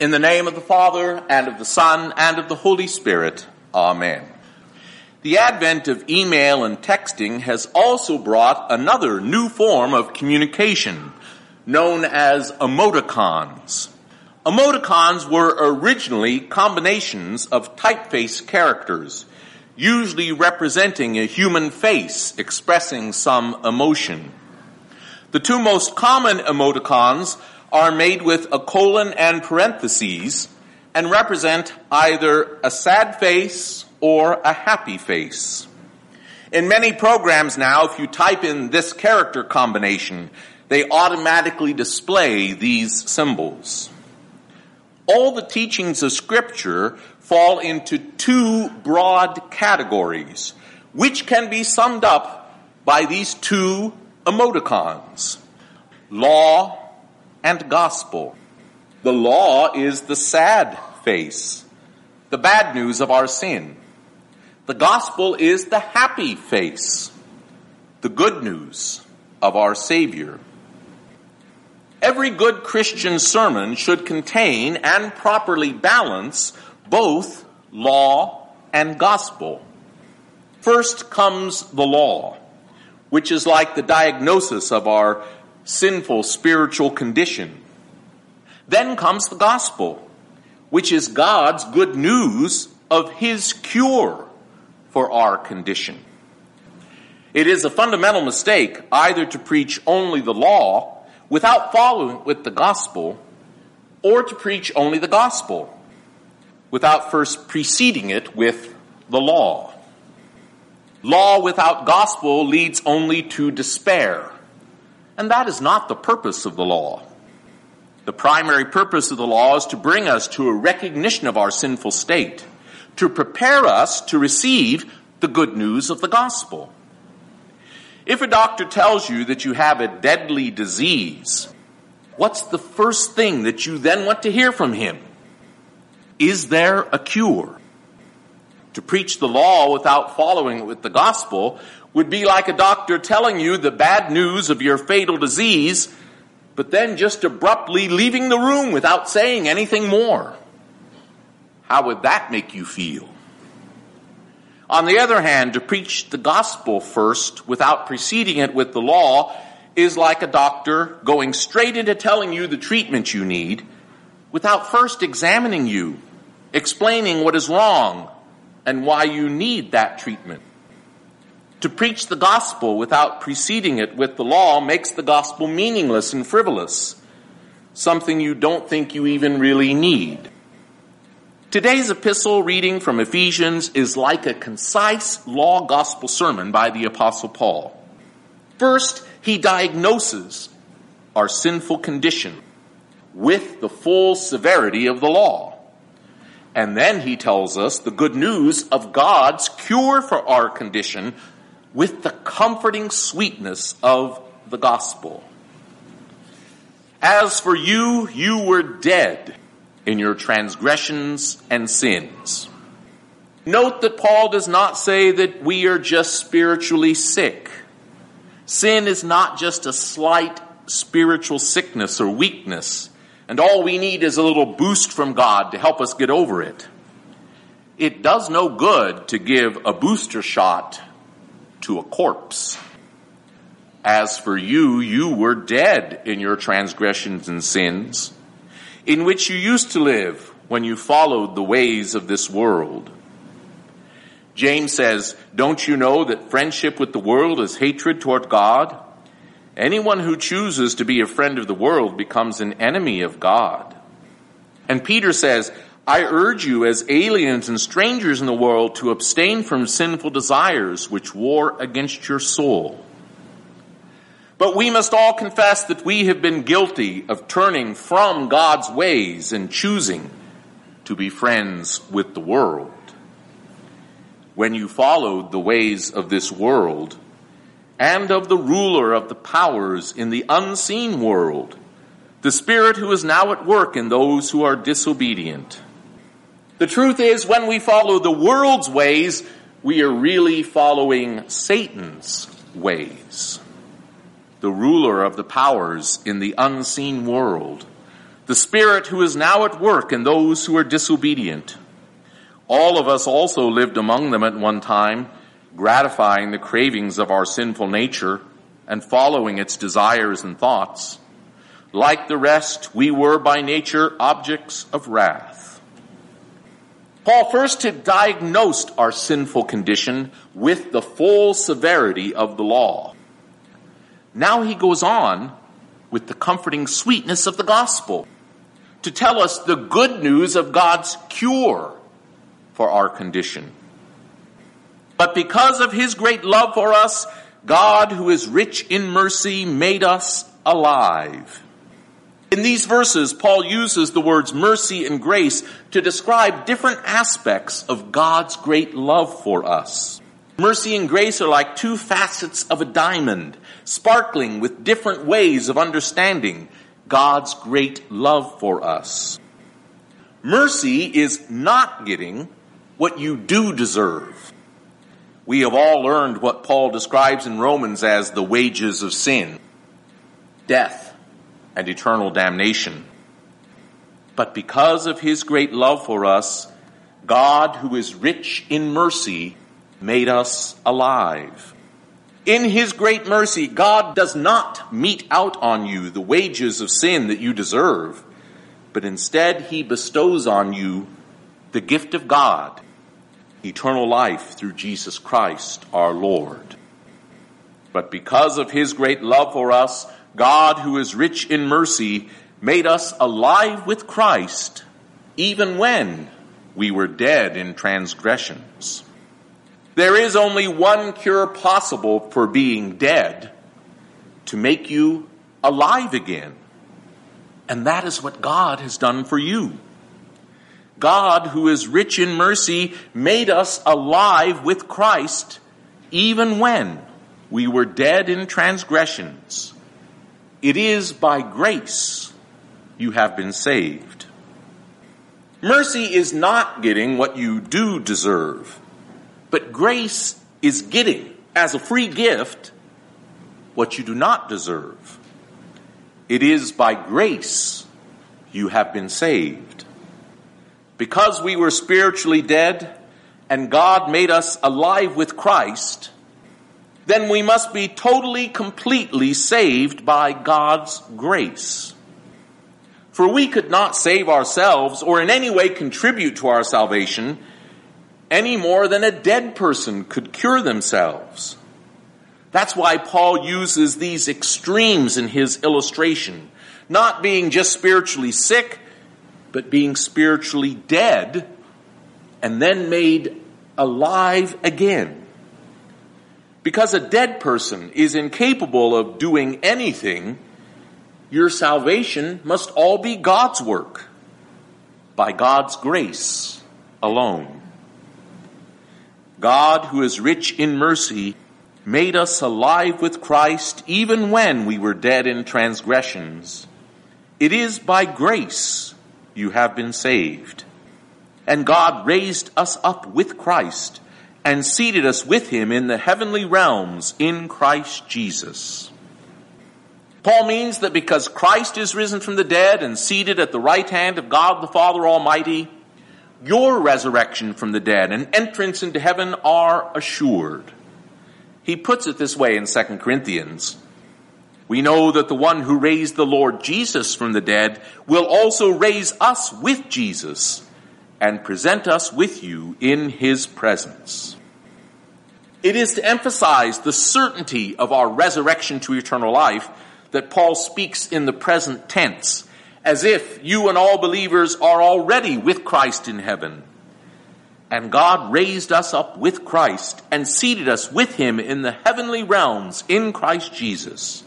In the name of the Father, and of the Son, and of the Holy Spirit. Amen. The advent of email and texting has also brought another new form of communication, known as emoticons. Emoticons were originally combinations of typeface characters, usually representing a human face expressing some emotion. The two most common emoticons are made with a colon and parentheses and represent either a sad face or a happy face. In many programs now, if you type in this character combination, they automatically display these symbols. All the teachings of scripture fall into two broad categories, which can be summed up by these two emoticons. Law and gospel. The law is the sad face, the bad news of our sin. The gospel is the happy face, the good news of our Savior. Every good Christian sermon should contain and properly balance both law and gospel. First comes the law, which is like the diagnosis of our sinful spiritual condition. Then comes the gospel, which is God's good news of His cure for our condition. It is a fundamental mistake either to preach only the law without following with the gospel or to preach only the gospel without first preceding it with the law. Law without gospel leads only to despair and that is not the purpose of the law. The primary purpose of the law is to bring us to a recognition of our sinful state, to prepare us to receive the good news of the gospel. If a doctor tells you that you have a deadly disease, what's the first thing that you then want to hear from him? Is there a cure? To preach the law without following it with the gospel would be like a doctor telling you the bad news of your fatal disease, but then just abruptly leaving the room without saying anything more. How would that make you feel? On the other hand, to preach the gospel first without preceding it with the law is like a doctor going straight into telling you the treatment you need without first examining you, explaining what is wrong and why you need that treatment. To preach the gospel without preceding it with the law makes the gospel meaningless and frivolous, something you don't think you even really need. Today's epistle reading from Ephesians is like a concise law gospel sermon by the apostle Paul. First, he diagnoses our sinful condition with the full severity of the law. And then he tells us the good news of God's cure for our condition with the comforting sweetness of the gospel. As for you, you were dead in your transgressions and sins. Note that Paul does not say that we are just spiritually sick. Sin is not just a slight spiritual sickness or weakness, and all we need is a little boost from God to help us get over it. It does no good to give a booster shot to a corpse. As for you, you were dead in your transgressions and sins, in which you used to live when you followed the ways of this world. James says, don't you know that friendship with the world is hatred toward God? Anyone who chooses to be a friend of the world becomes an enemy of God. And Peter says, I urge you as aliens and strangers in the world to abstain from sinful desires which war against your soul. But we must all confess that we have been guilty of turning from God's ways and choosing to be friends with the world. When you followed the ways of this world and of the ruler of the powers in the unseen world, the Spirit who is now at work in those who are disobedient. The truth is, when we follow the world's ways, we are really following Satan's ways. The ruler of the powers in the unseen world, the Spirit who is now at work in those who are disobedient. All of us also lived among them at one time, gratifying the cravings of our sinful nature and following its desires and thoughts. Like the rest, we were by nature objects of wrath. Paul first had diagnosed our sinful condition with the full severity of the law. Now he goes on with the comforting sweetness of the gospel to tell us the good news of God's cure for our condition. But because of his great love for us, God, who is rich in mercy, made us alive. In these verses, Paul uses the words mercy and grace to describe different aspects of God's great love for us. Mercy and grace are like two facets of a diamond, sparkling with different ways of understanding God's great love for us. Mercy is not getting what you do deserve. We have all learned what Paul describes in Romans as the wages of sin. Death and eternal damnation. But because of his great love for us, God, who is rich in mercy, made us alive. In His great mercy, God does not mete out on you the wages of sin that you deserve, but instead He bestows on you the gift of God, eternal life through Jesus Christ our Lord. But because of His great love for us, God, who is rich in mercy, made us alive with Christ, even when we were dead in transgressions. There is only one cure possible for being dead to make you alive again. And that is what God has done for you. God, who is rich in mercy, made us alive with Christ even when we were dead in transgressions. It is by grace you have been saved. Mercy is not getting what you do deserve. But grace is getting as a free gift what you do not deserve. It is by grace you have been saved. Because we were spiritually dead and God made us alive with Christ, then we must be totally, completely saved by God's grace. For we could not save ourselves or in any way contribute to our salvation any more than a dead person could cure themselves. That's why Paul uses these extremes in his illustration. Not being just spiritually sick, but being spiritually dead and then made alive again. Because a dead person is incapable of doing anything, your salvation must all be God's work by God's grace alone. God, who is rich in mercy, made us alive with Christ even when we were dead in transgressions. It is by grace you have been saved. And God raised us up with Christ and seated us with him in the heavenly realms in Christ Jesus. Paul means that because Christ is risen from the dead and seated at the right hand of God the Father Almighty, your resurrection from the dead and entrance into heaven are assured. He puts it this way in 2 Corinthians. We know that the one who raised the Lord Jesus from the dead will also raise us with Jesus and present us with you in his presence. It is to emphasize the certainty of our resurrection to eternal life that Paul speaks in the present tense as if you and all believers are already with Christ in heaven. And God raised us up with Christ and seated us with him in the heavenly realms in Christ Jesus,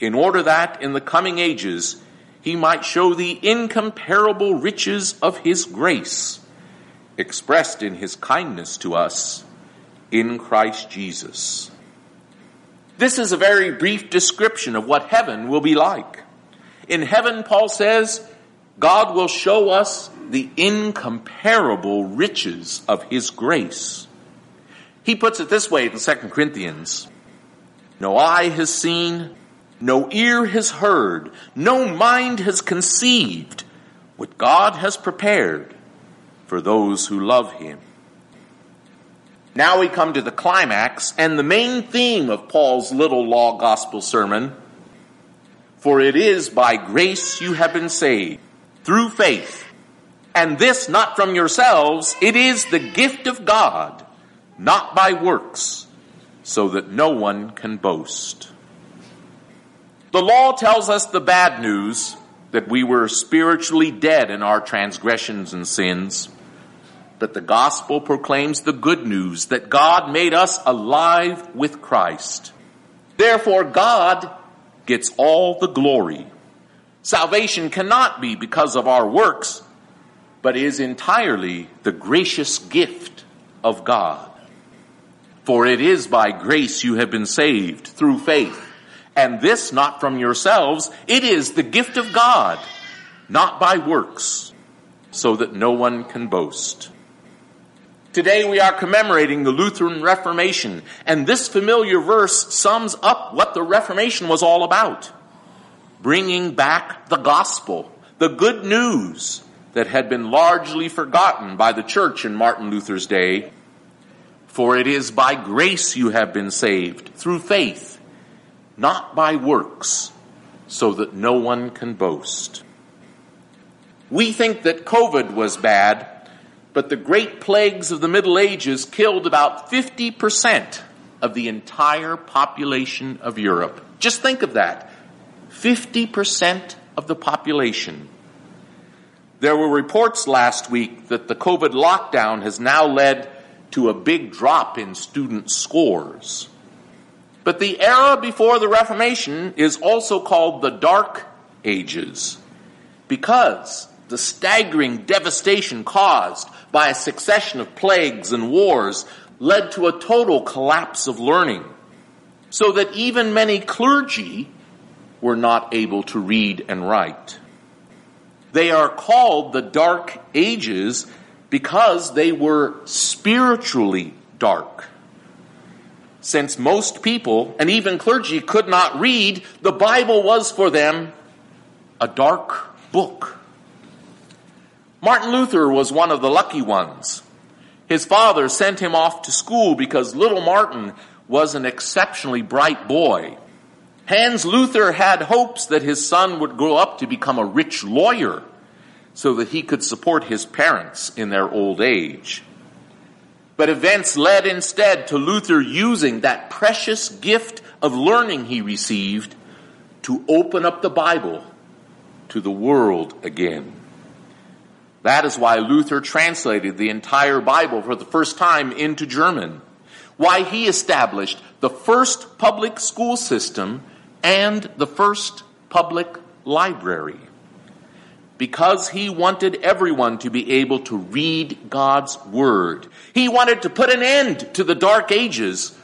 in order that in the coming ages he might show the incomparable riches of his grace, expressed in his kindness to us in Christ Jesus. This is a very brief description of what heaven will be like. In heaven, Paul says, God will show us the incomparable riches of his grace. He puts it this way in 2 Corinthians. No eye has seen, no ear has heard, no mind has conceived what God has prepared for those who love him. Now we come to the climax and the main theme of Paul's little law gospel sermon. For it is by grace you have been saved, through faith. And this not from yourselves, it is the gift of God, not by works, so that no one can boast. The law tells us the bad news that we were spiritually dead in our transgressions and sins. But the gospel proclaims the good news that God made us alive with Christ. Therefore God gets all the glory. Salvation cannot be because of our works, but is entirely the gracious gift of God. For it is by grace you have been saved through faith and this not from yourselves. It is the gift of God, not by works, so that no one can boast. Today we are commemorating the Lutheran Reformation, and this familiar verse sums up what the Reformation was all about. Bringing back the gospel, the good news that had been largely forgotten by the church in Martin Luther's day. For it is by grace you have been saved, through faith not by works, so that no one can boast. We think that COVID was bad, but the great plagues of the Middle Ages killed about 50% of the entire population of Europe. Just think of that. 50% of the population. There were reports last week that the COVID lockdown has now led to a big drop in student scores. But the era before the Reformation is also called the Dark Ages because the staggering devastation caused by a succession of plagues and wars led to a total collapse of learning, so that even many clergy were not able to read and write. They are called the Dark Ages because they were spiritually dark. Since most people, and even clergy, could not read, the Bible was for them a dark book. Martin Luther was one of the lucky ones. His father sent him off to school because little Martin was an exceptionally bright boy. Hans Luther had hopes that his son would grow up to become a rich lawyer so that he could support his parents in their old age. But events led instead to Luther using that precious gift of learning he received to open up the Bible to the world again. That is why Luther translated the entire Bible for the first time into German. Why he established the first public school system and the first public library because he wanted everyone to be able to read God's Word. He wanted to put an end to the dark ages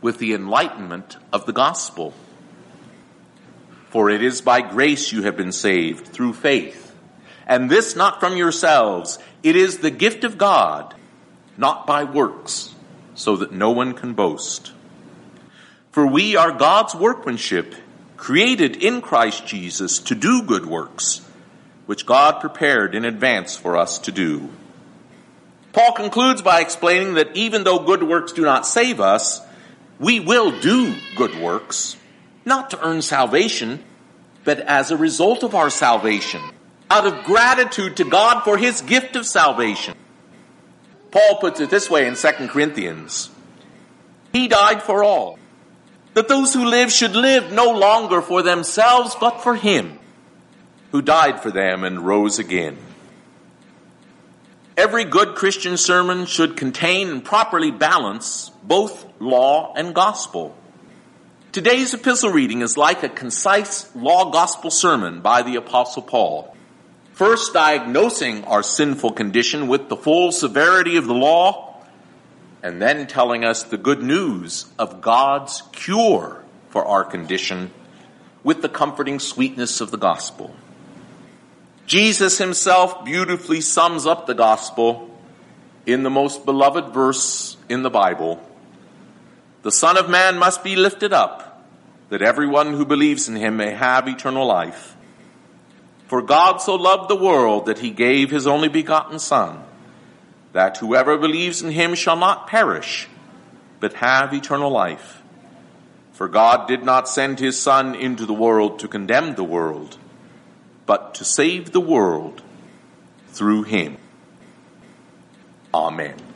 with the enlightenment of the gospel. For it is by grace you have been saved through faith. And this not from yourselves. It is the gift of God, not by works, so that no one can boast. For we are God's workmanship, created in Christ Jesus to do good works, which God prepared in advance for us to do. Paul concludes by explaining that even though good works do not save us, we will do good works, not to earn salvation, but as a result of our salvation, out of gratitude to God for his gift of salvation. Paul puts it this way in 2 Corinthians. He died for all, that those who live should live no longer for themselves, but for him who died for them and rose again. Every good Christian sermon should contain and properly balance both law and gospel. Today's epistle reading is like a concise law gospel sermon by the apostle Paul. First diagnosing our sinful condition with the full severity of the law, and then telling us the good news of God's cure for our condition with the comforting sweetness of the gospel. Jesus himself beautifully sums up the gospel in the most beloved verse in the Bible. The Son of Man must be lifted up that everyone who believes in him may have eternal life. For God so loved the world that he gave his only begotten Son, that whoever believes in him shall not perish, but have eternal life. For God did not send his Son into the world to condemn the world, but to save the world through him. Amen.